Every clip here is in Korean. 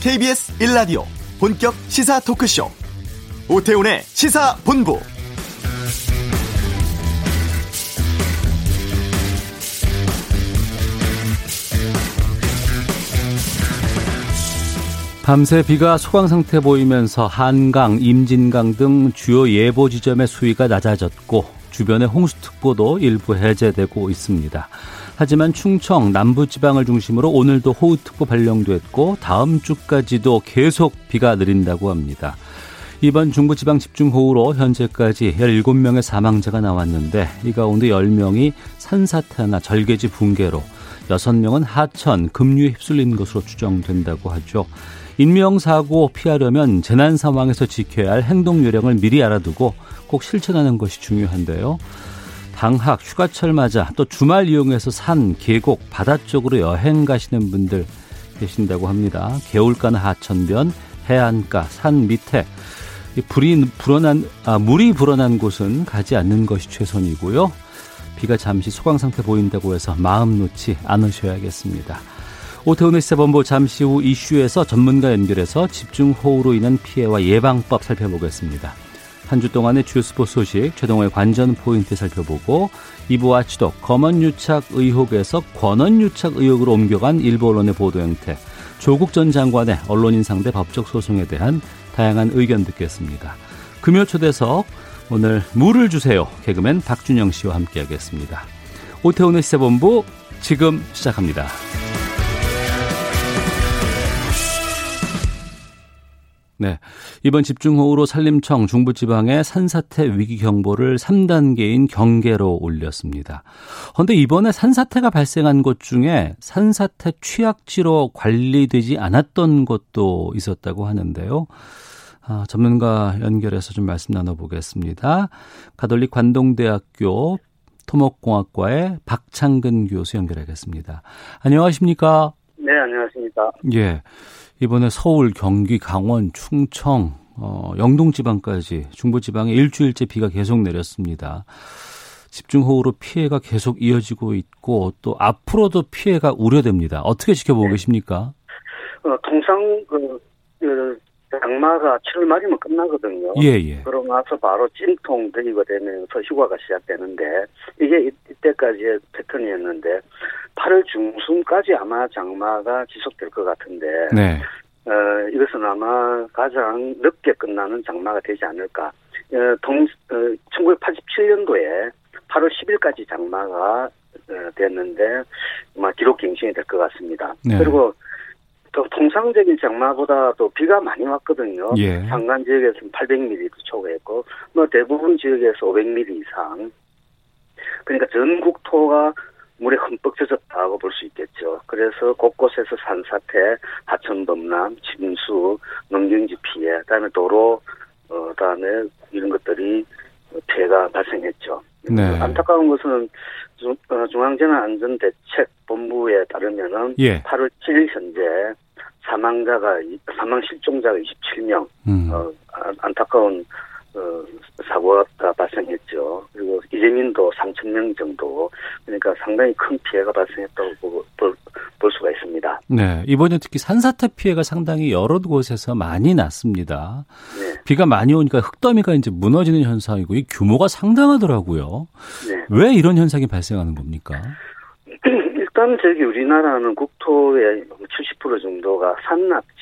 KBS 1라디오 본격 시사 토크쇼 오태훈의 시사본부 밤새 비가 소강 상태 보이면서 한강, 임진강 등 주요 예보 지점의 수위가 낮아졌고 주변의 홍수특보도 일부 해제되고 있습니다. 하지만 충청, 남부지방을 중심으로 오늘도 호우특보 발령됐고 다음 주까지도 계속 비가 느린다고 합니다. 이번 중부지방 집중호우로 현재까지 17명의 사망자가 나왔는데 이 가운데 10명이 산사태나 절개지 붕괴로 6명은 하천, 급류에 휩쓸린 것으로 추정된다고 하죠. 인명사고 피하려면 재난 상황에서 지켜야 할 행동 요령을 미리 알아두고 꼭 실천하는 것이 중요한데요. 방학, 휴가철 맞아 또 주말 이용해서 산, 계곡, 바다 쪽으로 여행 가시는 분들 계신다고 합니다. 개울가나 하천변, 해안가, 산 밑에 불이 불어난 아, 물이 불어난 곳은 가지 않는 것이 최선이고요. 비가 잠시 소강 상태 보인다고 해서 마음 놓지 않으셔야겠습니다. 오태훈의 시사본부 잠시 후 이슈에서 전문가 연결해서 집중호우로 인한 피해와 예방법 살펴보겠습니다. 한 주 동안의 주요 스포츠 소식 최동호의 관전 포인트 살펴보고 2부 아치독 검언유착 의혹에서 권언유착 의혹으로 옮겨간 일부 언론의 보도 형태 조국 전 장관의 언론인 상대 법적 소송에 대한 다양한 의견 듣겠습니다. 금요 초대석 오늘 물을 주세요 개그맨 박준영 씨와 함께하겠습니다. 오태훈의 시사본부 지금 시작합니다. 네. 이번 집중호우로 산림청 중부지방에 산사태 위기 경보를 3단계인 경계로 올렸습니다. 그런데 이번에 산사태가 발생한 곳 중에 산사태 취약지로 관리되지 않았던 곳도 있었다고 하는데요. 아, 전문가 연결해서 좀 말씀 나눠보겠습니다. 가톨릭 관동대학교 토목공학과의 박창근 교수 연결하겠습니다. 안녕하십니까? 네, 안녕하십니까? 예. 이번에 서울, 경기, 강원, 충청, 어, 영동 지방까지 중부 지방에 일주일째 비가 계속 내렸습니다. 집중호우로 피해가 계속 이어지고 있고 또 앞으로도 피해가 우려됩니다. 어떻게 지켜보고 네. 계십니까? 어, 통상 그, 그 장마가 7월 말이면 끝나거든요. 예, 예. 그러고 나서 바로 찜통 되기가 되면서 휴가가 시작되는데 이게 이때까지의 패턴이었는데 8월 중순까지 아마 장마가 지속될 것 같은데 네. 어, 이것은 아마 가장 늦게 끝나는 장마가 되지 않을까. 어, 동, 어, 1987년도에 8월 10일까지 장마가 어, 됐는데 아마 기록 갱신이 될 것 같습니다. 네. 그리고 더 통상적인 장마보다도 비가 많이 왔거든요. 예. 산간 지역에서는 800mm도 초과했고, 뭐 대부분 지역에서 500mm 이상. 그러니까 전국토가 물에 흠뻑 젖었다고 볼 수 있겠죠. 그래서 곳곳에서 산사태, 하천 범람, 침수, 농경지 피해, 그다음에 도로, 어, 그다음에 이런 것들이 피해가 발생했죠. 네. 안타까운 것은 중, 어, 중앙재난안전대책본부에 따르면은 예. 8월 7일 현재 사망자가 사망 실종자가 27명, 음. 어, 안타까운 어, 사고가 발생했죠. 그리고 이재민도 3천 명 정도, 그러니까 상당히 큰 피해가 발생했다고 볼, 볼, 볼 수가 있습니다. 네, 이번에 특히 산사태 피해가 상당히 여러 곳에서 많이 났습니다. 네. 비가 많이 오니까 흑더미가 이제 무너지는 현상이고 이 규모가 상당하더라고요. 네. 왜 이런 현상이 발생하는 겁니까? 일단 저기 우리나라는 국토의 70% 정도가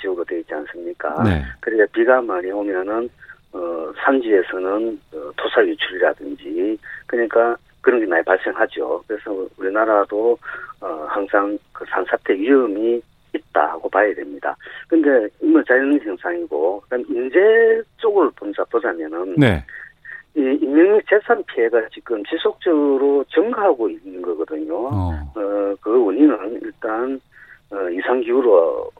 지역으로 되어 있지 않습니까? 네. 그러니까 비가 많이 오면은 어, 산지에서는 어, 토사 유출이라든지 그러니까 그런 게 많이 발생하죠. 그래서 우리나라도 어, 항상 그 산사태 위험이 있다고 봐야 됩니다. 근데 뭐 자연 현상이고 그다음 인재 쪽을 본자 보자면은 네. 이 인명 재산 피해가 지금 지속적으로 증가하고 있는 거거든요. 어. 어, 그 원인은 일단 어, 이상 기후로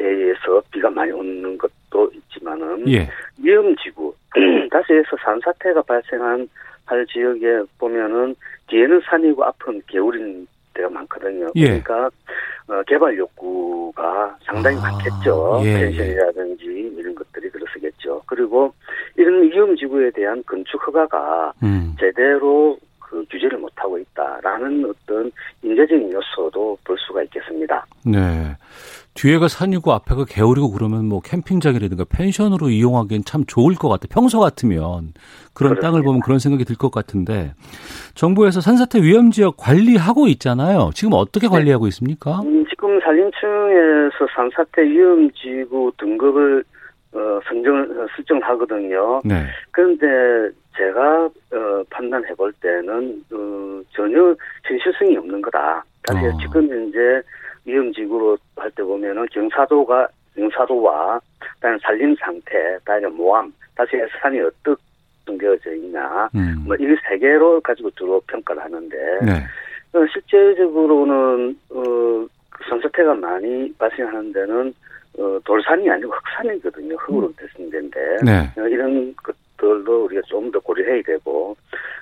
에 의해서 비가 많이 오는 것 도 있지만은 예. 위험지구 다시 해서 산사태가 발생한 할 지역에 보면은 뒤에는 산이고 앞은 개울인 데가 많거든요. 예. 그러니까 어, 개발 욕구가 상당히 아, 많겠죠. 예, 펜션이라든지 이런 것들이 그렇겠죠. 그리고 이런 위험지구에 대한 건축 허가가 음. 제대로 그 규제를 못하고 있다라는 어떤 인재적인 요소도 볼 수가 있겠습니다. 네. 뒤에가 산이고 앞에가 개울이고 그러면 뭐 캠핑장이라든가 펜션으로 이용하기엔 참 좋을 것 같아. 평소 같으면 그런 그렇습니다. 땅을 보면 그런 생각이 들 것 같은데 정부에서 산사태 위험 지역 관리하고 있잖아요. 지금 어떻게 네. 관리하고 있습니까? 음, 지금 산림청에서 산사태 위험 지구 등급을 어, 선정을 설정하거든요. 네. 그런데 제가 어, 판단해 볼 때는 어, 전혀 현실성이 없는 거다. 사실 어. 지금 현재 위험지구로 할 때 보면은 경사도가 경사도와 다른 산림 상태, 다른 모함, 다시 산이 어떻게 숨겨져 있냐, 음. 뭐이 세 개로 가지고 주로 평가를 하는데 네. 어, 실제적으로는 어, 산사태가 많이 발생하는 데는 어, 돌산이 아니고 흑산이거든요. 흙으로 됐은 데인데 네. 어, 이런 것 들도 우리가 좀 더 고려해야 되고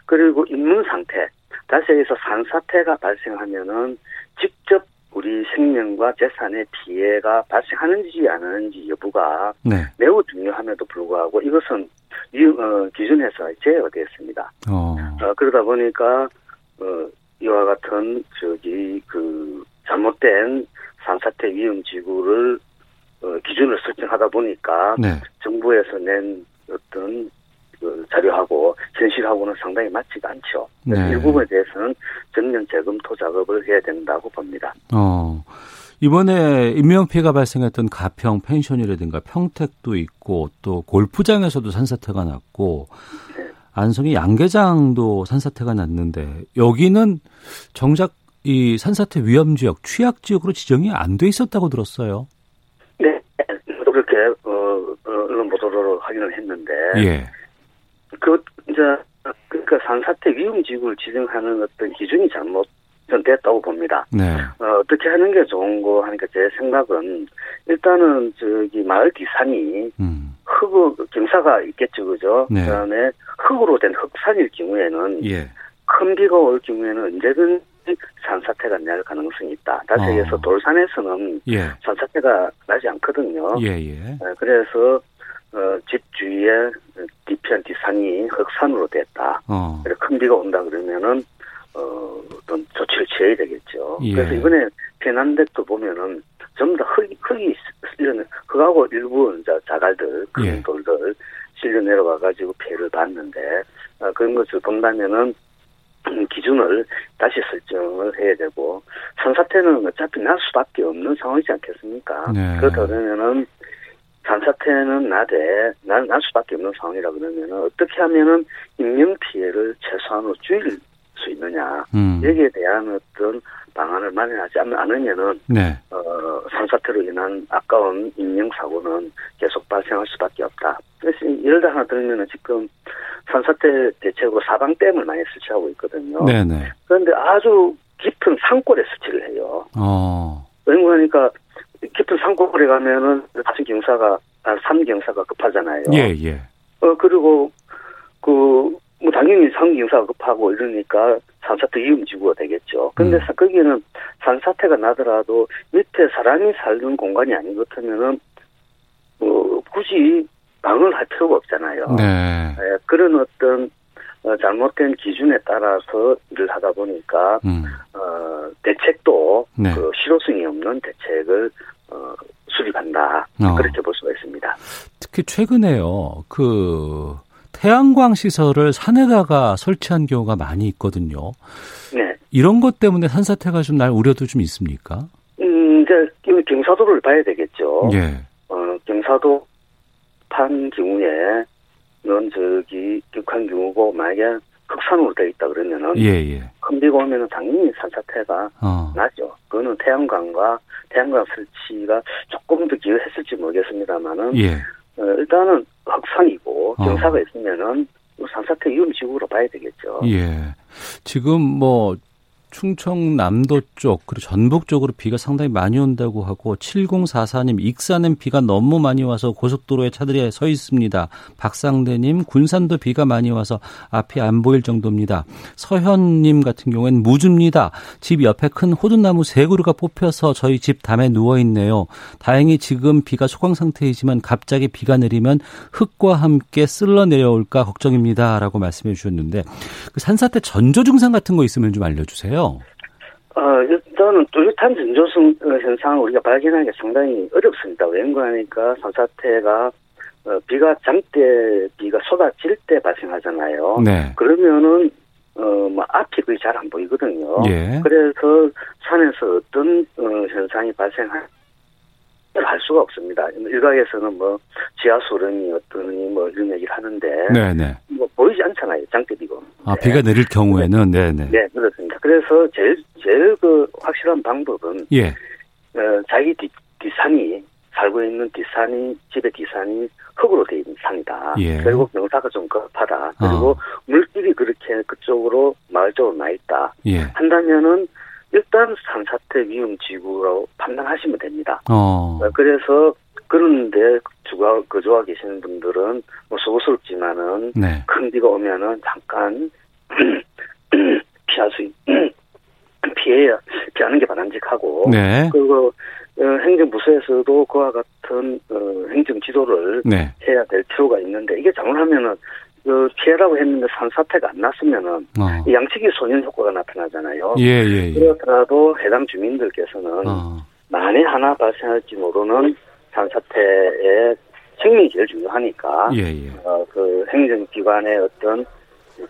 그리고 인문 상태 다시 해서 산사태가 발생하면은 직접 우리 생명과 재산의 피해가 발생하는지 안 하는지 여부가 네. 매우 중요함에도 불구하고 이것은 이 어, 기준에서 제어되었습니다. 어. 어, 그러다 보니까 어, 이와 같은 저기 그 잘못된 산사태 위험 지구를 어, 기준을 설정하다 보니까 네. 정부에서 낸 어떤 그 자료하고 현실하고는 상당히 맞지가 않죠. 네. 일부분에 대해서는 전면 재검토 작업을 해야 된다고 봅니다. 어. 이번에 인명피해가 발생했던 가평 펜션이라든가 평택도 있고 또 골프장에서도 산사태가 났고 네. 안성이 양계장도 산사태가 났는데 여기는 정작 이 산사태 위험 지역 취약 지역으로 지정이 안 돼 있었다고 들었어요. 네, 그렇게 어, 어, 언론 보도를 확인을 했는데 예. 그 이제 그러니까 산사태 위험 지구를 지정하는 어떤 기준이 잘못 됐다고 봅니다. 네. 어, 어떻게 하는 게 좋은 거 하니까 제 생각은 일단은 저기 마을 기산이 음. 흙 경사가 있겠죠, 그죠? 네. 그다음에 흙으로 된 흙산일 경우에는 예. 큰 비가 올 경우에는 언제든지 산사태가 날 가능성이 있다. 다시 얘기해서 어. 돌산에서는 예. 산사태가 나지 않거든요. 예, 예. 네, 그래서 어, 집 주위에 뒤편 뒤산이 흑산으로 됐다. 어. 큰 비가 온다 그러면은 어, 어떤 조치를 취해야 되겠죠. 예. 그래서 이번에 피난댁도 보면은 전부 다 흙이, 흙이 실려, 흙하고 일부 이제 자갈들, 큰 예. 돌들 실려 내려와가지고 피해를 봤는데, 어, 그런 것을 본다면은 기준을 다시 설정을 해야 되고, 산사태는 어차피 날 수밖에 없는 상황이지 않겠습니까? 네. 그렇다 그러면은 산사태는 나되 날, 날 수밖에 없는 상황이라 그러면은 어떻게 하면은 인명 피해를 최소한으로 줄일 수 있느냐 음. 여기에 대한 어떤 방안을 마련하지 않으면은 네. 어, 산사태로 인한 아까운 인명 사고는 계속 발생할 수밖에 없다. 그래서 예를 들어 하나 들면은 지금 산사태 대책으로 사방댐을 많이 설치하고 있거든요. 네네. 네. 그런데 아주 깊은 산골에 설치를 해요. 어. 왜냐하니까 깊은 산골에 가면은 같은 경사가 아, 삼경사가 급하잖아요. 예, 예. 어 그리고 그 뭐 당연히 상경사가 급하고 이러니까 산사태 위험지구가 되겠죠. 근데 음. 거기는 산사태가 나더라도 밑에 사람이 살는 공간이 아닌 것 같으면은 어 굳이 방을 할 필요가 없잖아요. 네. 예, 그런 어떤 어, 잘못된 기준에 따라서 일을 하다 보니까 음. 어, 대책도 네. 그 실효성이 없는 대책을 어, 수립한다. 어. 그렇게 볼 수가 있습니다. 특히 최근에요. 그 태양광 시설을 산에다가 설치한 경우가 많이 있거든요. 네. 이런 것 때문에 산사태가 좀 날 우려도 좀 있습니까? 음, 이제 경사도를 봐야 되겠죠. 예. 어, 경사도 판 경우에 넌 저기 극한 경우고 만약에 흑산으로 되어 있다 그러면은 예, 예. 큰 비가 오면은 당연히 산사태가 어. 나죠. 그거는 태양광과 태양광 설치가 조금 더 기여했을지 모르겠습니다만은 예. 어, 일단은 흑산이고 어. 경사가 어. 있으면은 산사태 위험 지구로 봐야 되겠죠. 예. 지금 뭐 충청남도 쪽 그리고 전북 쪽으로 비가 상당히 많이 온다고 하고 7044님 익산은 비가 너무 많이 와서 고속도로에 차들이 서 있습니다. 박상대님 군산도 비가 많이 와서 앞이 안 보일 정도입니다. 서현님 같은 경우에는 무줍니다. 집 옆에 큰 호두나무 세 그루가 뽑혀서 저희 집 담에 누워 있네요. 다행히 지금 비가 소강 상태이지만 갑자기 비가 내리면 흙과 함께 쓸러 내려올까 걱정입니다라고 말씀해 주셨는데 그 산사태 전조 증상 같은 거 있으면 좀 알려주세요. 있어요. 어, 일단은 뚜렷한 전조성 현상을 우리가 발견하기 상당히 어렵습니다. 왠가하니까 산사태가 어, 비가 장대 비가 쏟아질 때 발생하잖아요. 네. 그러면은 어, 뭐 앞이 거의 잘 안 보이거든요. 예. 그래서 산에서 어떤 어, 현상이 발생할 할 수가 없습니다. 일각에서는 뭐 지하 수름이 어떠니 뭐 이런 얘기를 하는데 네, 네. 뭐 보이지 않잖아요. 장대비고. 아, 비가 내릴 경우에는 네, 네. 네, 그렇습니다. 그래서 제일 제일 그 확실한 방법은 예. 어, 자기 뒷, 뒷산이 살고 있는 뒷산이 집의 뒷산이 흙으로 되어 있는 산이다. 예. 그리고 경사가 좀 급하다. 그리고 어. 물길이 그렇게 그쪽으로 마을 쪽으로 나 있다. 예. 한다면은 일단 산사태 위험 지구로 판단하시면 됩니다. 어. 어, 그래서 그런데 주거 거주하고 계시는 분들은 뭐 소스럽지만은 네. 큰 비가 오면은 잠깐 피할 수 있, 피해 피하는 게 바람직하고 네. 그리고 어, 행정부서에서도 그와 같은 어, 행정 지도를 네. 해야 될 필요가 있는데 이게 잘못하면은 그 피해라고 했는데 산사태가 안 났으면은 어. 이 양치기 소년 효과가 나타나잖아요. 예, 예, 예. 그렇더라도 해당 주민들께서는 어. 만에 하나 발생할지 모르는 산사태의 생명이 제일 중요하니까 예, 예. 어, 그 행정기관의 어떤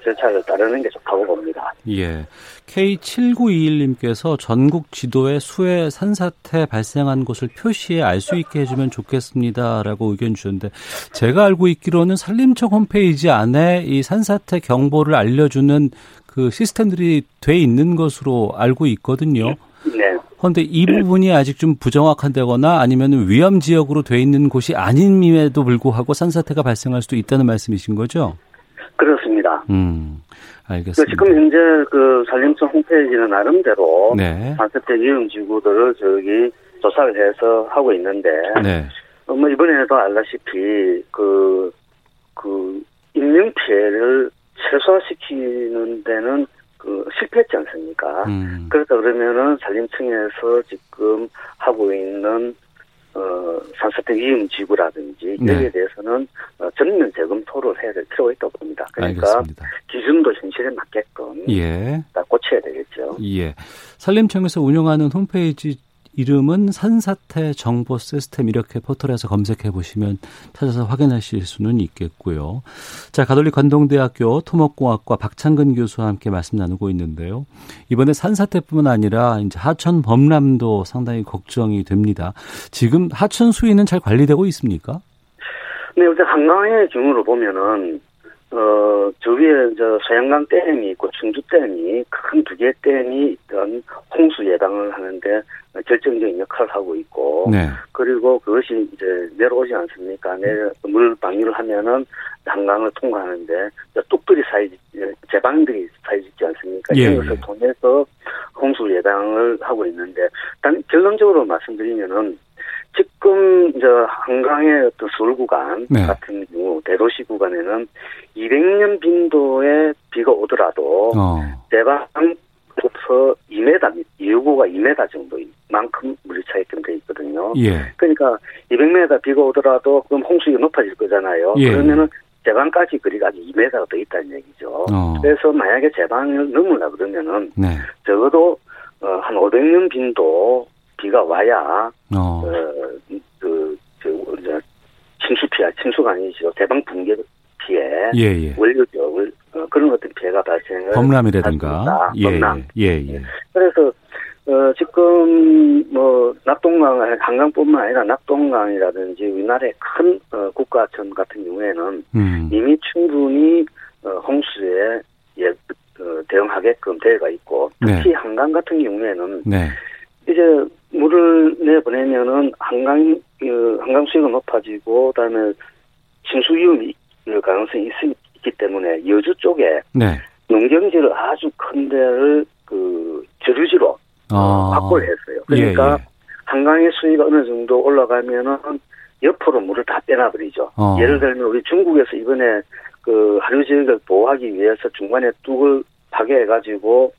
절차를 따르는 게 좋다고 봅니다. 예. K7921님께서 전국 지도에 수해 산사태 발생한 곳을 표시해 알 수 있게 해주면 좋겠습니다라고 의견 주셨는데 제가 알고 있기로는 산림청 홈페이지 안에 이 산사태 경보를 알려주는 그 시스템들이 돼 있는 것으로 알고 있거든요. 네. 그런데 이 부분이 아직 좀 부정확한다거나 아니면 위험 지역으로 돼 있는 곳이 아님에도 불구하고 산사태가 발생할 수도 있다는 말씀이신 거죠? 그렇습니다. 음, 그 알겠습니다. 지금 현재 그 산림청 홈페이지는 나름대로 네. 산사태 위험 지구들을 저기 조사를 해서 하고 있는데 네. 어, 뭐 이번에도 알다시피 그, 그 인명 피해를 최소화시키는 데는 그 실패했지 않습니까? 음. 그렇다 그러면은 산림청에서 지금 하고 있는 어, 산사태 위험 지구라든지 네. 여기에 대해서는 어, 전면 재검토를 해야 될 필요가 있다고 봅니다. 그러니까 알겠습니다. 기준도 현실에 맞게끔 예. 다 고쳐야 되겠죠. 예. 산림청에서 운영하는 홈페이지 이름은 산사태 정보 시스템 이렇게 포털에서 검색해 보시면 찾아서 확인하실 수는 있겠고요. 자, 가톨릭 관동대학교 토목공학과 박창근 교수와 함께 말씀 나누고 있는데요. 이번에 산사태뿐만 아니라 이제 하천 범람도 상당히 걱정이 됩니다. 지금 하천 수위는 잘 관리되고 있습니까? 네, 일단 한강의 경우로 보면은 어, 저 위에 저 소양강 댐이 있고 충주 댐이 큰 두 개의 댐이 있던 홍수 예방을 하는데 결정적인 역할을 하고 있고 네. 그리고 그것이 이제 내려오지 않습니까? 내려 물 방류를 하면은 한강을 통과하는데 뚝들이 사이 제방들이 사이짓지 않습니까? 예, 이런 것을 예. 통해서 홍수 예방을 하고 있는데 단 결론적으로 말씀드리면은 지금 이제 한강의 어떤 서울 구간 네. 같은 경우 대도시 구간에는 200년 빈도의 비가 오더라도 어. 대방부터 2m, 예고가 2m 정도만큼 물이 차게끔 돼 있거든요. 예. 그러니까 200m 비가 오더라도 그럼 홍수가 높아질 거잖아요. 예. 그러면은 제방까지 거리가 아직 2m가 더 있다는 얘기죠. 어. 그래서 만약에 제방을 넘으려 그러면은 네. 적어도 어, 한 500년 빈도 비가 와야 어. 어, 그, 저, 이제 침수 피해, 침수가 아니죠. 대방 붕괴 피해. 예, 예. 원료죠. 월- 어, 그런 어떤 피해가 발생을. 범람이라든가. 예, 범람. 예, 예. 그래서, 어, 지금, 뭐, 낙동강, 한강뿐만 아니라 낙동강이라든지 우리나라의 큰, 어, 국가천 같은 경우에는 음. 이미 충분히, 어, 홍수에, 예, 어, 대응하게끔 되어가 있고, 특히 네. 한강 같은 경우에는 네. 이제 물을 내보내면은 한강 어, 한강 수위가 높아지고 그다음에 침수 위험이 있을 가능성이 있, 기 때문에 여주 쪽에 네. 농경지를 아주 큰 데를 그 저류지로 아. 확보를 했어요. 그러니까 예, 예. 한강의 수위가 어느 정도 올라가면은 옆으로 물을 다 빼놔버리죠. 어. 예를 들면 우리 중국에서 이번에 그 하류 지역을 보호하기 위해서 중간에 뚝을 파괴해가지고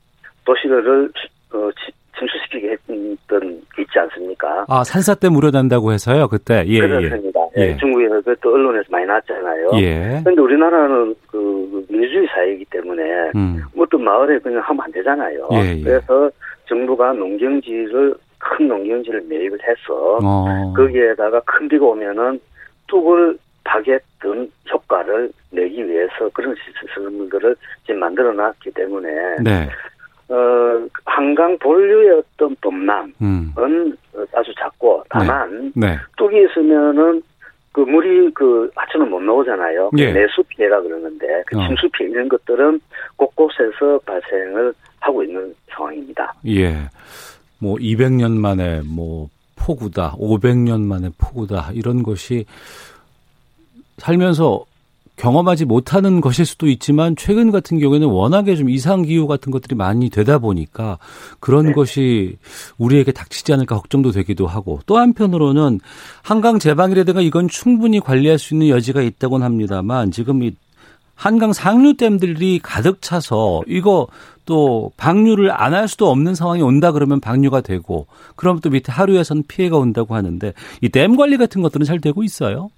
도시를 어, 치- 침수시키게 했던 게 있지 않습니까? 아, 산사태 무료된다고 해서요, 그때. 예, 예. 그렇습니다. 예. 예, 중국에서 그또 언론에서 많이 나왔잖아요. 예. 그런데 우리나라는 그 민주주의 사회이기 때문에 음. 어떤 마을에 그냥 하면 안 되잖아요. 예, 예. 그래서 정부가 농경지를 큰 농경지를 매입을 해서 어. 거기에다가 큰 비가 오면은 뚝을 파겠던 효과를 내기 위해서 그런 시스템들을 지금 만들어 놨기 때문에 네. 어, 한강 본류의 어떤 범람은 음. 아주 작고 다만 네. 뚝이 있으면은 그 물이 그 하천은 못 나오잖아요. 그 예. 내수 피해라 그러는데 그 어. 침수 피해 이런 것들은 곳곳에서 발생을 하고 있는 상황입니다. 예. 뭐 200년 만에 뭐 폭우다, 500년 만에 폭우다 이런 것이 살면서 경험하지 못하는 것일 수도 있지만 최근 같은 경우에는 워낙에 좀 이상 기후 같은 것들이 많이 되다 보니까 그런 네. 것이 우리에게 닥치지 않을까 걱정도 되기도 하고 또 한편으로는 한강 제방이라든가 이건 충분히 관리할 수 있는 여지가 있다고는 합니다만 지금 이 한강 상류댐들이 가득 차서 이거 또 방류를 안 할 수도 없는 상황이 온다 그러면 방류가 되고 그럼 또 밑에 하류에선 피해가 온다고 하는데 이 댐 관리 같은 것들은 잘 되고 있어요.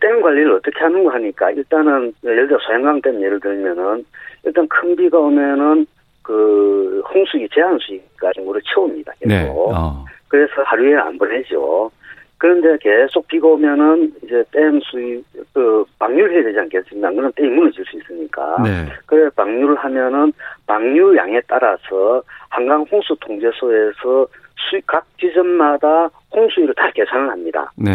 댐 관리를 어떻게 하는가 하니까 일단은 예를 들어 소양강 댐 예를 들면은 일단 큰 비가 오면은 그 홍수기 제한 수위까지 물을 채웁니다. 계속. 네. 어. 그래서 하루에 안 보내죠. 그런데 계속 비가 오면은 이제 댐 수위 그 방류를 해야 되지 않겠습니까? 그러면 댐이 무너질 수 있으니까. 네. 그래 방류를 하면은 방류량에 따라서 한강 홍수 통제소에서 수위 각 지점마다 홍수위를 다 계산을 합니다. 네.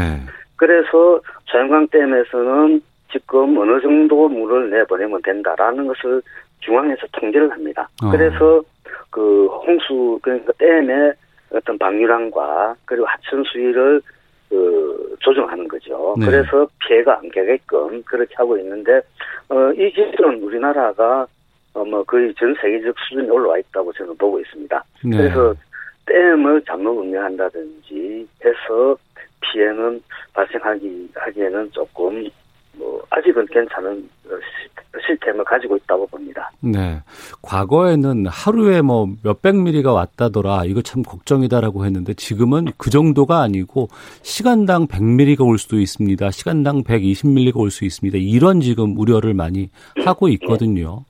그래서 소양강댐에서는 지금 어느 정도 물을 내보내면 된다라는 것을 중앙에서 통제를 합니다. 어. 그래서 그 홍수 그러니까 댐의 어떤 방류량과 그리고 하천 수위를 그 조정하는 거죠. 네. 그래서 피해가 안 가게끔 그렇게 하고 있는데 어, 이 기술은 우리나라가 어, 뭐 거의 전 세계적 수준에 올라와 있다고 저는 보고 있습니다. 네. 그래서 댐을 잠금 운영한다든지 해서 피해는 발생하기 하기에는 조금 뭐 아직은 괜찮은 어, 시- 시스템을 가지고 있다고 봅니다. 네. 과거에는 하루에 뭐 몇백 미리가 왔다더라. 이거 참 걱정이다라고 했는데 지금은 그 정도가 아니고 시간당 100미리가 올 수도 있습니다. 시간당 120밀리가 올 수 있습니다. 이런 지금 우려를 많이 하고 있거든요.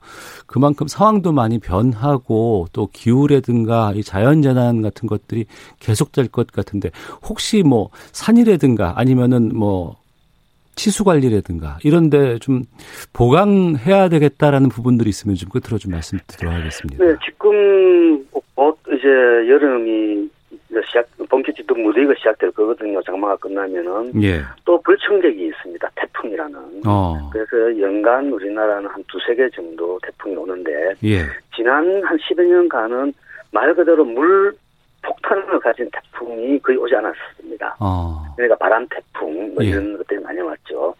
그만큼 상황도 많이 변하고 또 기후라든가 이 자연 재난 같은 것들이 계속될 것 같은데 혹시 뭐 산이라든가 아니면은 뭐 치수 관리라든가 이런 데 좀 보강해야 되겠다라는 부분들이 있으면 좀 끝으로 좀 말씀드리도록 하겠습니다. 네, 지금 곧 이제 여름이 이제 시작 본격적으로 무더위가 시작될 거거든요. 장마가 끝나면은 예. 또 불청객이 있습니다. 태풍이라는. 어. 그래서 연간 우리나라는 한 두세 개 정도 태풍이 오는데 예. 지난 한 10여 년간은 말 그대로 물 폭탄을 가진 태풍이 거의 오지 않았습니다. 어. 그러니까 바람 태풍 뭐 예. 이런 것들이 많이 왔죠.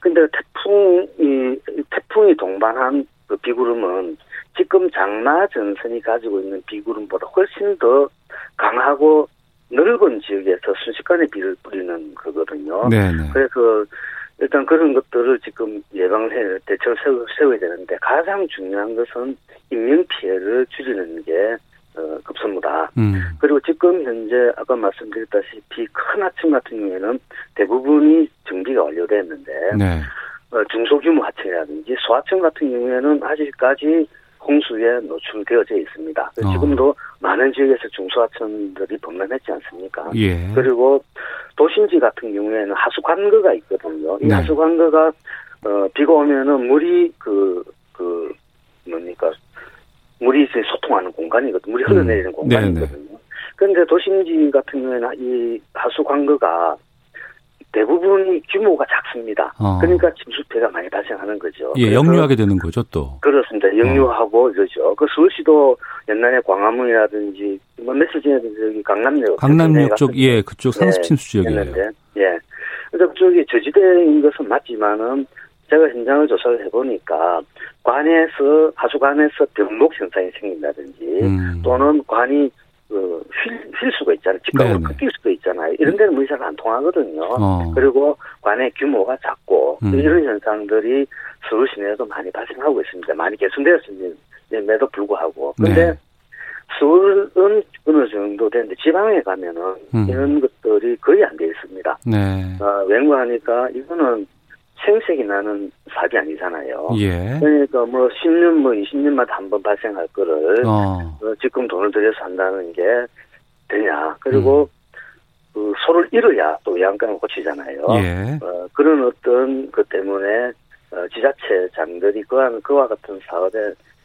근데 태풍이 태풍이 동반한 그 비구름은 지금 장마 전선이 가지고 있는 비구름보다 훨씬 더 강하고 넓은 지역에서 순식간에 비를 뿌리는 거거든요. 네네. 그래서 일단 그런 것들을 지금 예방을 해 대책을 세워, 세워야 되는데 가장 중요한 것은 인명 피해를 줄이는 게 어, 급선무다. 음. 그리고 지금 현재 아까 말씀드렸다시피 큰 하천 같은 경우에는 대부분이 정비가 완료됐는데 네. 어, 중소규모 하천이라든지 소하천 같은 경우에는 아직까지 홍수에 노출되어져 있습니다. 어. 지금도 많은 지역에서 중소하천들이 범람했지 않습니까? 예. 그리고 도심지 같은 경우에는 하수관거가 있거든요. 이 네. 하수관거가 어, 비가 오면은 물이 그, 그, 뭡니까, 물이 이제 소통하는 공간이거든요. 물이 흘러내리는 음. 공간이거든요. 그런데 도심지 같은 경우에는 이 하수관거가 대부분이 규모가 작습니다. 어. 그러니까 침수피해가 많이 발생하는 거죠. 예, 그래서 역류하게 되는 거죠, 또. 그렇습니다. 역류하고 이러죠. 그 서울시도 옛날에 광화문이라든지 뭐 전에도 저기 강남역 강남역 쪽, 같은 예, 그쪽 상습 침수 지역이에요. 예. 근데 그쪽이 저지대인 것은 맞지만은 제가 현장을 조사를 해보니까 관에서 하수관에서 병목 현상이 생긴다든지 음. 또는 관이 그, 휠, 휠 수가 있잖아요. 직각으로. 꺾일 수도 있잖아요. 이런 데는 물이 잘 안 통하거든요. 어. 그리고 관의 규모가 작고 음. 이런 현상들이 서울 시내에도 많이 발생하고 있습니다. 많이 개선되었음에도 불구하고. 근데 네. 서울은 어느 정도 되는데 지방에 가면은 음. 이런 것들이 거의 안 돼 있습니다. 네. 아, 왠가 하니까 이거는 생색이 나는 사업이 아니잖아요. 예. 그러니까 뭐 10년 뭐 20년마다 한 번 발생할 거를 어. 어, 지금 돈을 들여서 한다는 게 되냐. 그리고 그 소를 잃어야 또 외양간을 고치잖아요. 예. 어, 그런 어떤 것 때문에 어, 지자체 장들이 그와, 그와 같은 사업에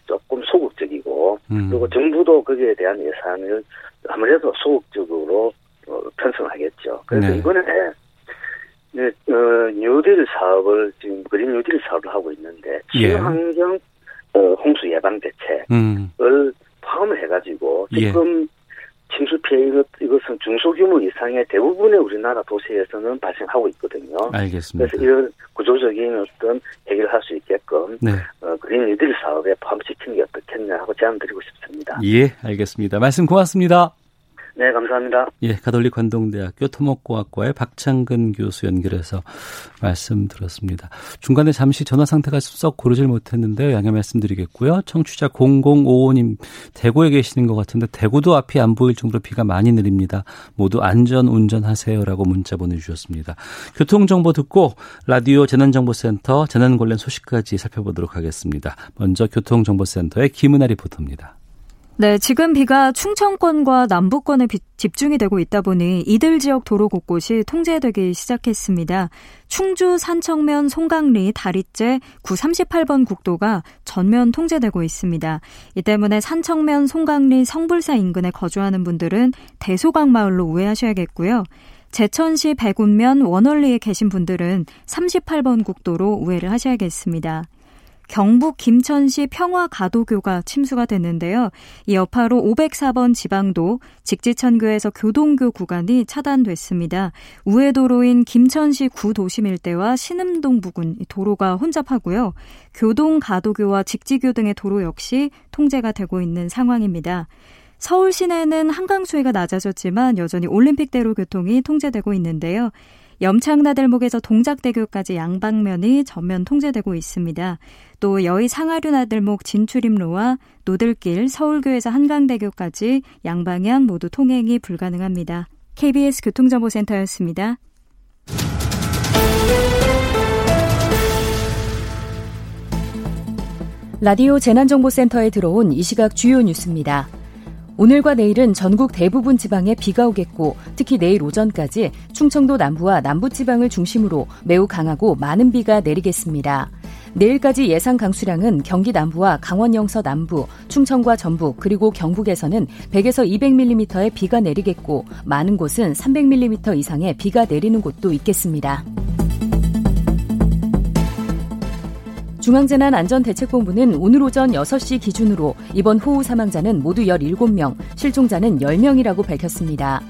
조금 소극적이고 음. 그리고 정부도 거기에 대한 예산을 아무래도 소극적으로 어, 편성하겠죠. 그래서 네. 이번에 네, 어, 뉴딜 사업을 지금 그린 뉴딜 사업을 하고 있는데 예. 친환경 어, 홍수 예방 대책을 음. 포함을 해가지고 예. 지금 침수 피해 이것, 이것은 중소규모 이상의 대부분의 우리나라 도시에서는 발생하고 있거든요. 알겠습니다. 그래서 이런 구조적인 어떤 해결할 수 있게끔 네. 어, 그린 뉴딜 사업에 포함시키는 게 어떻겠냐 하고 제안 드리고 싶습니다. 예, 알겠습니다. 말씀 고맙습니다. 네, 감사합니다. 예, 가톨릭 관동대학교 토목공학과의 박창근 교수 연결해서 말씀 들었습니다. 중간에 잠시 전화 상태가 썩 고르질 못했는데 양해 말씀드리겠고요. 청취자 0055님 대구에 계시는 것 같은데 대구도 앞이 안 보일 정도로 비가 많이 내립니다. 모두 안전 운전하세요라고 문자 보내주셨습니다. 교통 정보 듣고 라디오 재난정보센터 재난 관련 소식까지 살펴보도록 하겠습니다. 먼저 교통정보센터의 김은아 리포터입니다. 네, 지금 비가 충청권과 남부권에 비- 집중이 되고 있다 보니 이들 지역 도로 곳곳이 통제되기 시작했습니다. 충주 산청면 송강리 다리째 938번 국도가 전면 통제되고 있습니다. 이 때문에 산청면 송강리 성불사 인근에 거주하는 분들은 대소강 마을로 우회하셔야겠고요. 제천시 백운면 원월리에 계신 분들은 38번 국도로 우회를 하셔야겠습니다. 경북 김천시 평화가도교가 침수가 됐는데요. 이 여파로 504번 지방도 직지천교에서 교동교 구간이 차단됐습니다. 우회도로인 김천시 구도심 일대와 신음동 부근 도로가 혼잡하고요. 교동가도교와 직지교 등의 도로 역시 통제가 되고 있는 상황입니다. 서울 시내는 한강 수위가 낮아졌지만 여전히 올림픽대로 교통이 통제되고 있는데요. 염창나들목에서 동작대교까지 양방면이 전면 통제되고 있습니다. 또 여의 상하류나들목 진출입로와 노들길 서울교에서 한강대교까지 양방향 모두 통행이 불가능합니다. KBS 교통정보센터였습니다. 라디오 재난정보센터에 들어온 이 시각 주요 뉴스입니다. 오늘과 내일은 전국 대부분 지방에 비가 오겠고 특히 내일 오전까지 충청도 남부와 남부 지방을 중심으로 매우 강하고 많은 비가 내리겠습니다. 내일까지 예상 강수량은 경기 남부와 강원 영서 남부, 충청과 전북 그리고 경북에서는 100에서 200mm의 비가 내리겠고 많은 곳은 300mm 이상의 비가 내리는 곳도 있겠습니다. 중앙재난안전대책본부는 오늘 오전 6시 기준으로 이번 호우 사망자는 모두 17명, 실종자는 10명이라고 밝혔습니다.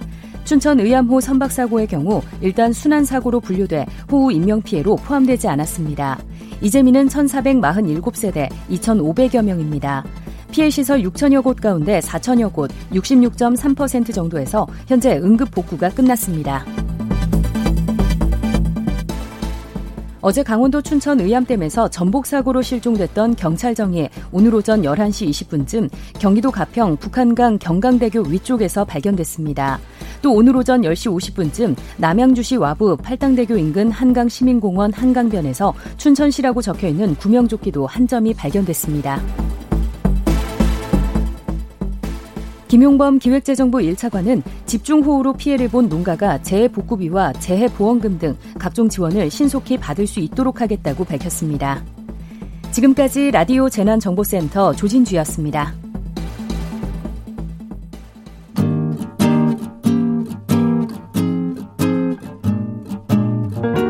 춘천 의암호 선박사고의 경우 일단 순환사고로 분류돼 호우 인명피해로 포함되지 않았습니다. 이재민은 1447세대 2500여 명입니다. 피해시설 6천여 곳 가운데 4천여 곳 66.3% 정도에서 현재 응급 복구가 끝났습니다. 어제 강원도 춘천 의암댐에서 전복사고로 실종됐던 경찰정이 오늘 오전 11시 20분쯤 경기도 가평 북한강 경강대교 위쪽에서 발견됐습니다. 또 오늘 오전 10시 50분쯤 남양주시 와부 팔당대교 인근 한강시민공원 한강변에서 춘천시라고 적혀있는 구명조끼도 한 점이 발견됐습니다. 김용범 기획재정부 1차관은 집중호우로 피해를 본 농가가 재해복구비와 재해보험금 등 각종 지원을 신속히 받을 수 있도록 하겠다고 밝혔습니다. 지금까지 라디오 재난정보센터 조진주였습니다.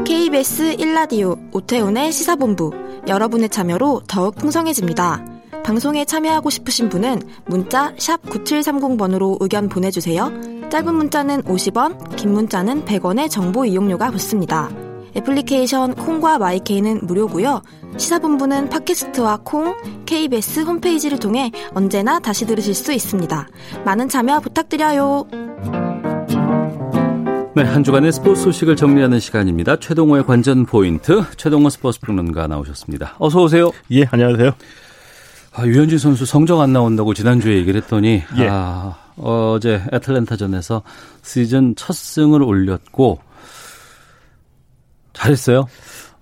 KBS 1라디오 오태훈의 시사본부 여러분의 참여로 더욱 풍성해집니다. 방송에 참여하고 싶으신 분은 문자 9730번으로 의견 보내주세요. 짧은 문자는 50원, 긴 문자는 100원의 정보 이용료가 붙습니다. 애플리케이션 콩과 마이케이는 무료고요. 시사본부는 팟캐스트와 콩, KBS 홈페이지를 통해 언제나 다시 들으실 수 있습니다. 많은 참여 부탁드려요. 네, 한 주간의 스포츠 소식을 정리하는 시간입니다. 최동호의 관전 포인트, 최동호 스포츠 평론가 나오셨습니다. 어서 오세요. 예, 안녕하세요. 아, 유현진 선수 성적 안 나온다고 지난주에 얘기를 했더니 예. 아, 어제 애틀랜타전에서 시즌 첫 승을 올렸고 잘했어요.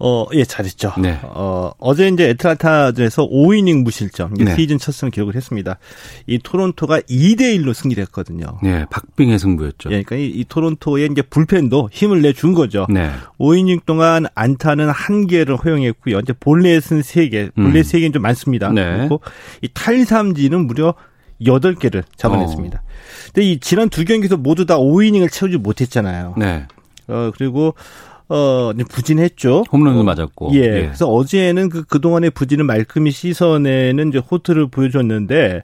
어, 예, 잘했죠. 네. 어, 어제 이제 애틀란타전에서 5이닝 무실점, 네. 시즌 첫 승을 기록을 했습니다. 이 토론토가 2대1로 승리를 했거든요. 네, 박빙의 승부였죠. 예, 그러니까 이, 이 토론토의 이제 불펜도 힘을 내준 거죠. 네. 5이닝 동안 안타는 한 개를 허용했고요. 이제 볼넷은 3개, 볼넷 음. 3개는 좀 많습니다. 네. 그리고 이 탈삼진은 무려 8개를 잡아냈습니다. 근데 이 지난 두 경기에서 모두 다 5이닝을 채우지 못했잖아요. 네. 어, 그리고 어, 부진했죠. 홈런도 맞았고. 예. 그래서 어제는 그, 그동안의 부진을 말끔히 씻어내는 이제 호투를 보여줬는데,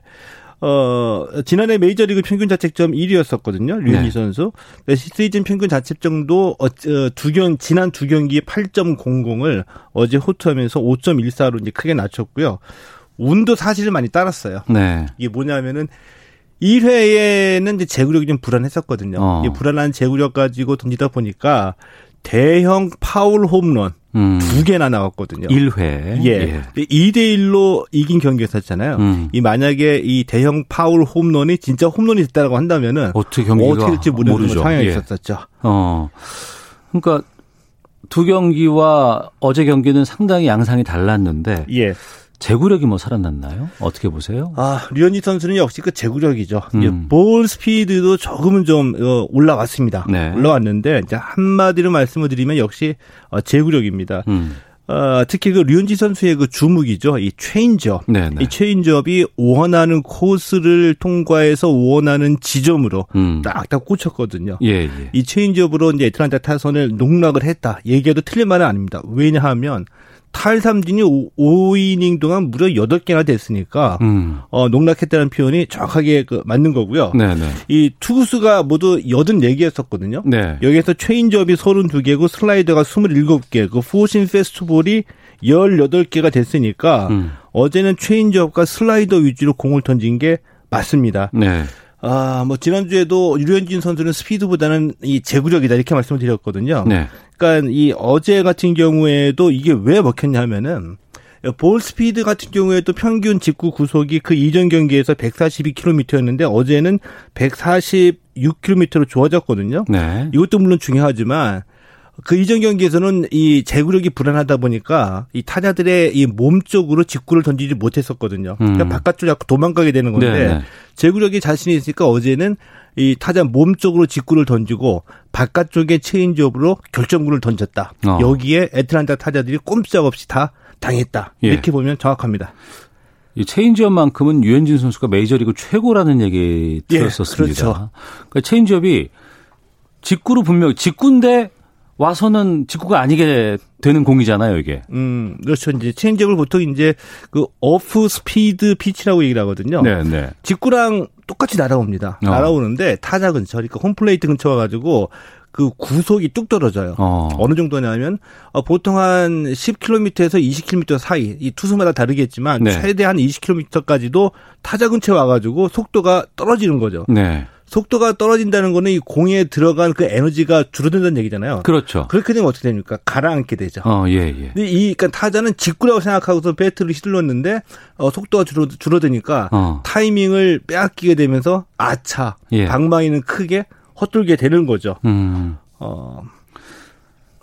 어, 지난해 메이저리그 평균 자책점 1위였었거든요. 류현희 네. 선수. 시즌 평균 자책점도 어, 어, 두 경, 지난 두 경기 8.00을 어제 호투하면서 5.14로 이제 크게 낮췄고요. 운도 사실은 많이 따랐어요. 네. 이게 뭐냐면은 1회에는 이제 제구력이 좀 불안했었거든요. 어. 이 불안한 제구력 가지고 던지다 보니까 대형 파울 홈런 음. 두 개나 나왔거든요. 1회. 예. 2대 1로 이긴 경기였었잖아요. 음. 이 만약에 이 대형 파울 홈런이 진짜 홈런이 됐다라고 한다면은 어떻게 경기가 어떻게 될지 모르는. 상황이 예. 있었었죠. 어. 그러니까 두 경기와 어제 경기는 상당히 양상이 달랐는데 예. 제구력이 뭐 살아났나요? 어떻게 보세요? 아, 류현진 선수는 역시 그 제구력이죠. 음. 예, 볼 스피드도 조금은 좀 어, 올라왔습니다. 네. 올라왔는데 이제 한마디로 말씀을 드리면 역시 어, 제구력입니다. 음. 어, 특히 그 류현진 선수의 그 주무기죠. 이 체인지업. 네, 네. 이 체인지업이 원하는 코스를 통과해서 원하는 지점으로 음. 딱딱 꽂혔거든요. 예, 예. 이 체인지업으로 이제 애틀란타 타선을 농락을 했다. 얘기해도 틀린 말은 아닙니다. 왜냐하면 탈삼진이 5이닝 동안 무려 8개나 됐으니까 음. 어, 농락했다는 표현이 정확하게 그 맞는 거고요. 네, 네. 이 투구수가 모두 84개였었거든요. 네. 여기에서 체인지업이 32개고 슬라이더가 27개, 그 four-seam fastball이 18개가 됐으니까 음. 어제는 체인지업과 슬라이더 위주로 공을 던진 게 맞습니다. 네. 아, 뭐 지난주에도 류현진 선수는 스피드보다는 이 제구력이다 이렇게 말씀을 드렸거든요. 네. 그러니까 이 어제 같은 경우에도 이게 왜 먹혔냐면은 볼 스피드 같은 경우에도 평균 직구 구속이 그 이전 경기에서 142km였는데 어제는 146km로 좋아졌거든요. 네. 이것도 물론 중요하지만 그 이전 경기에서는 이 제구력이 불안하다 보니까 이 타자들의 이 몸 쪽으로 직구를 던지지 못했었거든요. 그러니까 음. 바깥쪽 자꾸 도망가게 되는 건데 네, 네. 제구력이 자신이 있으니까 어제는 이 타자 몸 쪽으로 직구를 던지고 바깥쪽에 체인지업으로 결정구를 던졌다. 어. 여기에 애틀란타 타자들이 꼼짝없이 다 당했다. 예. 이렇게 보면 정확합니다. 이 체인지업만큼은 류현진 선수가 메이저리그 최고라는 얘기 예, 들었었습니다. 그렇죠. 그러니까 체인지업이 직구로 분명 직구인데 와서는 직구가 아니게 되는 공이잖아요, 이게. 음, 그렇죠. 이제 체인지업을 보통 이제 그 off-speed pitch라고 얘기를 하거든요. 네, 네. 직구랑 똑같이 날아옵니다. 어. 날아오는데 타자 근처, 그러니까 홈플레이트 근처 와가지고 그 구속이 뚝 떨어져요. 어. 어. 느 정도냐면 어, 보통 한 10km에서 20km 사이 이 투수마다 다르겠지만 네. 최대 한 20km까지도 타자 근처에 와가지고 속도가 떨어지는 거죠. 네. 속도가 떨어진다는 거는 이 공에 들어간 그 에너지가 줄어든다는 얘기잖아요. 그렇죠. 그렇게 되면 어떻게 됩니까? 가라앉게 되죠. 어, 예, 예. 근데 이 그러니까 타자는 직구라고 생각하고서 배트를 휘둘렀는데 어, 속도가 줄어 줄어드니까 어. 타이밍을 빼앗기게 되면서 아차 예. 방망이는 크게 헛돌게 되는 거죠. 음. 어,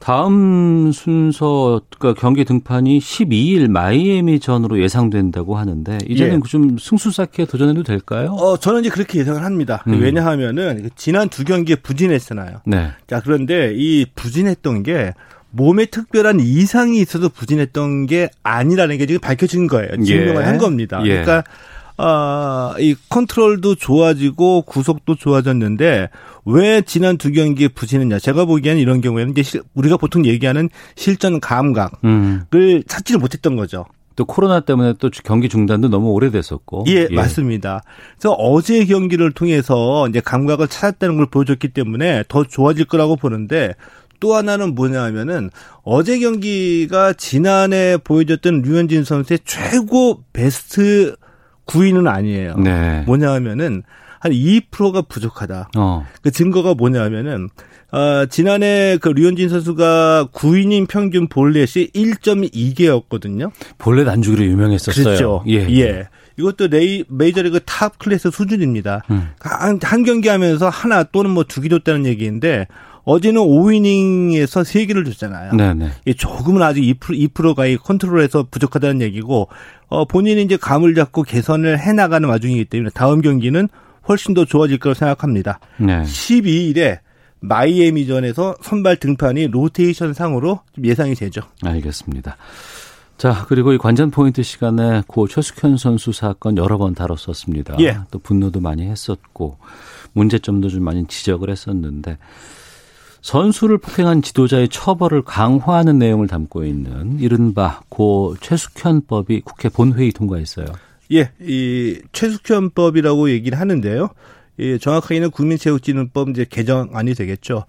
다음 순서 그러니까 경기 등판이 12일 마이애미 전으로 예상된다고 하는데 이제는 예. 좀 승수 쌓기에 도전해도 될까요? 어, 저는 이제 그렇게 예상을 합니다. 음. 왜냐하면은 그 지난 두 경기에 부진했잖아요. 네. 자 그런데 이 부진했던 게 몸에 특별한 이상이 있어서 부진했던 게 아니라는 게 지금 밝혀진 거예요. 증명을 예. 한 겁니다. 예. 그러니까 아, 이 컨트롤도 좋아지고 구속도 좋아졌는데 왜 지난 두 경기에 부진했냐? 제가 보기에는 이런 경우에는 이제 실- 우리가 보통 얘기하는 실전 감각을 음. 찾지를 못했던 거죠. 또 코로나 때문에 또 경기 중단도 너무 오래됐었고. 예, 맞습니다. 그래서 어제 경기를 통해서 이제 감각을 찾았다는 걸 보여줬기 때문에 더 좋아질 거라고 보는데 또 하나는 뭐냐 하면은 어제 경기가 지난해 보여줬던 류현진 선수의 최고 베스트 구위는 아니에요. 네. 뭐냐 하면은 한 2%가 부족하다. 어. 그 증거가 뭐냐 하면은 어, 지난해 그 류현진 선수가 9이닝 평균 볼넷이 1.2개였거든요. 볼넷 안 주기로 유명했었어요. 그렇죠. 예. 예. 이것도 레이, 메이저리그 top class 수준입니다. 음. 한, 한 경기 하면서 하나 또는 뭐 두 개 줬다는 얘기인데, 어제는 5이닝에서 3개를 줬잖아요. 네네. 조금은 아직 2%, 2%가 이 컨트롤에서 부족하다는 얘기고, 어, 본인이 이제 감을 잡고 개선을 해 나가는 와중이기 때문에 다음 경기는 훨씬 더 좋아질 거라고 생각합니다. 네. 12일에 마이애미전에서 선발 등판이 로테이션 상으로 예상이 되죠. 알겠습니다. 자, 그리고 이 관전 포인트 시간에 고 최숙현 선수 사건 여러 번 다뤘었습니다. 예. 또 분노도 많이 했었고 문제점도 좀 많이 지적을 했었는데 선수를 폭행한 지도자의 처벌을 강화하는 내용을 담고 있는 이른바 고 최숙현법이 국회 본회의 통과했어요. 예, 이 최숙현법이라고 얘기를 하는데요. 예, 정확하게는 국민체육진흥법 이제 개정안이 되겠죠.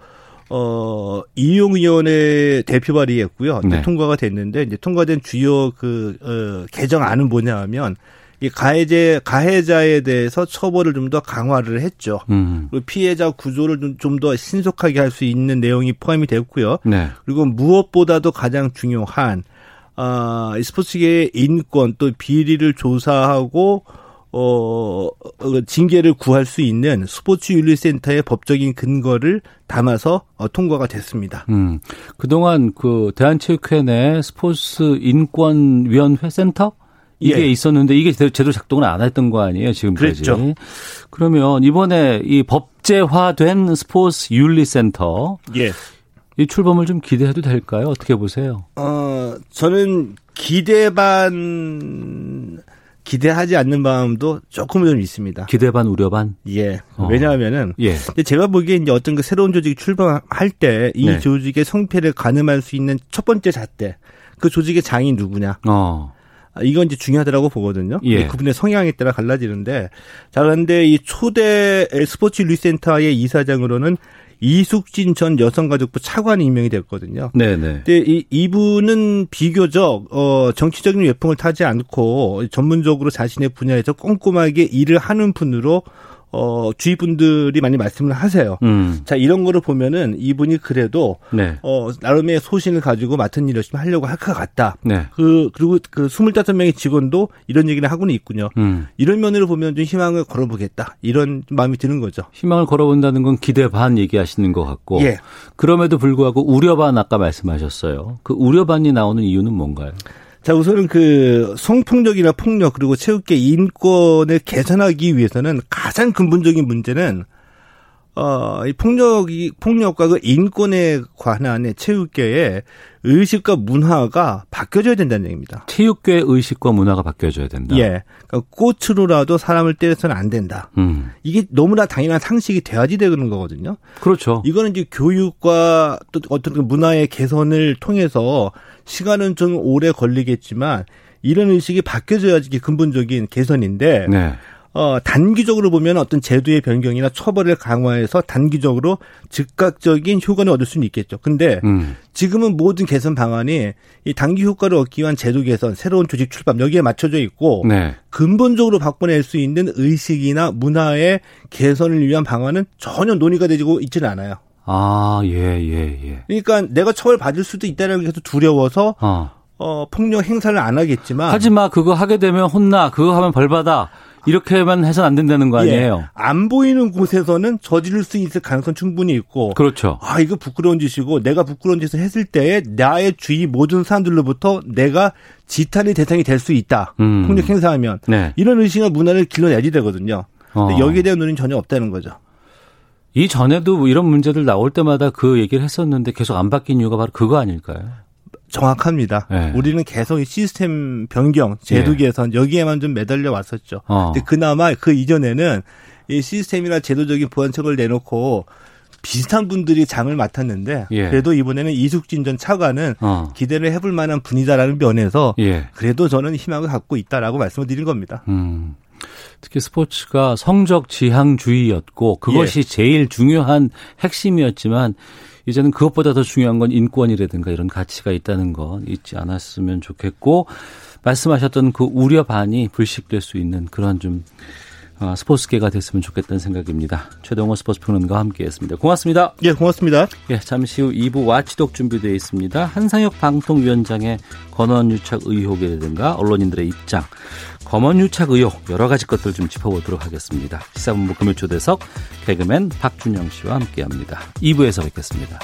어, 이용위원회 대표 발의했고요. 네. 통과가 됐는데 이제 통과된 주요 그 어, 개정안은 뭐냐 하면 이 가해자 가해자에 대해서 처벌을 좀 더 강화를 했죠. 음. 그리고 피해자 구조를 좀 더 신속하게 할 수 있는 내용이 포함이 됐고요. 네. 그리고 무엇보다도 가장 중요한 아, 이 스포츠계의 인권 또 비리를 조사하고 어, 어, 징계를 구할 수 있는 스포츠 윤리센터의 법적인 근거를 담아서 어, 통과가 됐습니다. 음. 그동안 그 대한체육회 내 스포츠 인권위원회 센터 이게 예. 있었는데 이게 제대로 작동을 안 했던 거 아니에요, 지금까지. 그랬죠. 그러면 이번에 이 법제화된 스포츠 윤리센터 예. 이 출범을 좀 기대해도 될까요? 어떻게 보세요? 어, 저는 기대 반 기대하지 않는 마음도 조금은 좀 있습니다. 기대 반 우려 반? 예. 어. 왜냐하면은 예. 근데 제가 보기에 이제 어떤 그 새로운 조직이 출범할 때이 네. 조직의 성패를 가늠할 수 있는 첫 번째 잣대 그 조직의 장이 누구냐 어. 아, 이건 이제 중요하다고 보거든요. 예. 그분의 성향에 따라 갈라지는데 자 그런데 이 초대 스포츠 윤리센터의 이사장으로는 이숙진 전 여성가족부 차관이 임명이 됐거든요. 네, 네. 근데 이 이분은 비교적 어 정치적인 외풍을 타지 않고 전문적으로 자신의 분야에서 꼼꼼하게 일을 하는 분으로 어 주위 분들이 많이 말씀을 하세요. 음. 자 이런 거를 보면은 이분이 그래도 네. 어 나름의 소신을 가지고 맡은 일 열심히 하려고 할 것 같다. 네. 그 그리고 그 25명의 직원도 이런 얘기를 하고는 있군요. 음. 이런 면으로 보면 좀 희망을 걸어 보겠다. 이런 마음이 드는 거죠. 희망을 걸어 본다는 건 기대 반 얘기하시는 것 같고. 예. 그럼에도 불구하고 우려 반 아까 말씀하셨어요. 그 우려 반이 나오는 이유는 뭔가요? 자, 우선은 그 성폭력이나 폭력 그리고 체육계 인권을 개선하기 위해서는 가장 근본적인 문제는 어, 이 폭력이 폭력과 그 인권에 관한 체육계의 의식과 문화가 바뀌어져야 된다는 얘기입니다. 체육계 의식과 문화가 바뀌어져야 된다. 예. 그러니까 꽃으로라도 사람을 때려서는 안 된다. 음. 이게 너무나 당연한 상식이 돼야지 되는 거거든요. 그렇죠. 이거는 이제 교육과 또 어떤 그 문화의 개선을 통해서 시간은 좀 오래 걸리겠지만 이런 의식이 바뀌어져야지 이게 근본적인 개선인데 네. 어 단기적으로 보면 어떤 제도의 변경이나 처벌을 강화해서 단기적으로 즉각적인 효과는 얻을 수는 있겠죠. 근데 음. 지금은 모든 개선 방안이 이 단기 효과를 얻기 위한 제도 개선, 새로운 조직 출범 여기에 맞춰져 있고 네. 근본적으로 바꿔낼 수 있는 의식이나 문화의 개선을 위한 방안은 전혀 논의가 되고 있지는 않아요. 아, 예, 예, 예. 그러니까 내가 처벌 받을 수도 있다는 게 두려워서 어. 어, 폭력 행사를 안 하겠지만 하지 마. 그거 하게 되면 혼나. 그거 하면 벌 받아. 이렇게만 해서는 안 된다는 거 아니에요? 예, 안 보이는 곳에서는 저지를 수 있을 가능성 충분히 있고 그렇죠. 아 이거 부끄러운 짓이고 내가 부끄러운 짓을 했을 때에 나의 주위 모든 사람들로부터 내가 지탄의 대상이 될 수 있다. 음. 폭력 행사하면 네. 이런 의식과 문화를 길러내야 되거든요. 근데 어. 여기에 대한 논의는 전혀 없다는 거죠. 이 전에도 뭐 이런 문제들 나올 때마다 그 얘기를 했었는데 계속 안 바뀐 이유가 바로 그거 아닐까요? 정확합니다. 네. 우리는 계속 이 시스템 변경, 제도 예. 개선 여기에만 좀 매달려 왔었죠. 어. 근데 그나마 그 이전에는 이 시스템이나 제도적인 보완책을 내놓고 비슷한 분들이 장을 맡았는데 예. 그래도 이번에는 이숙진 전 차관은 어. 기대를 해볼 만한 분이다라는 면에서 예. 그래도 저는 희망을 갖고 있다라고 말씀을 드린 겁니다. 음. 특히 스포츠가 성적 지향주의였고 그것이 제일 중요한 핵심이었지만 이제는 그것보다 더 중요한 건 인권이라든가 이런 가치가 있다는 거 잊지 않았으면 좋겠고 말씀하셨던 그 우려 반이 불식될 수 있는 그런 좀 어, 스포츠계가 됐으면 좋겠다는 생각입니다. 최동호 스포츠 평론가와 함께했습니다. 고맙습니다. 예, 고맙습니다. 예, 잠시 후 2부 와치독 준비되어 있습니다. 한상혁 방통위원장의 건원유착 의혹이라든가 언론인들의 입장, 검언유착 의혹 여러 가지 것들 좀 짚어보도록 하겠습니다. 시사본부 금요초대석 개그맨 박준영 씨와 함께합니다. 2부에서 뵙겠습니다.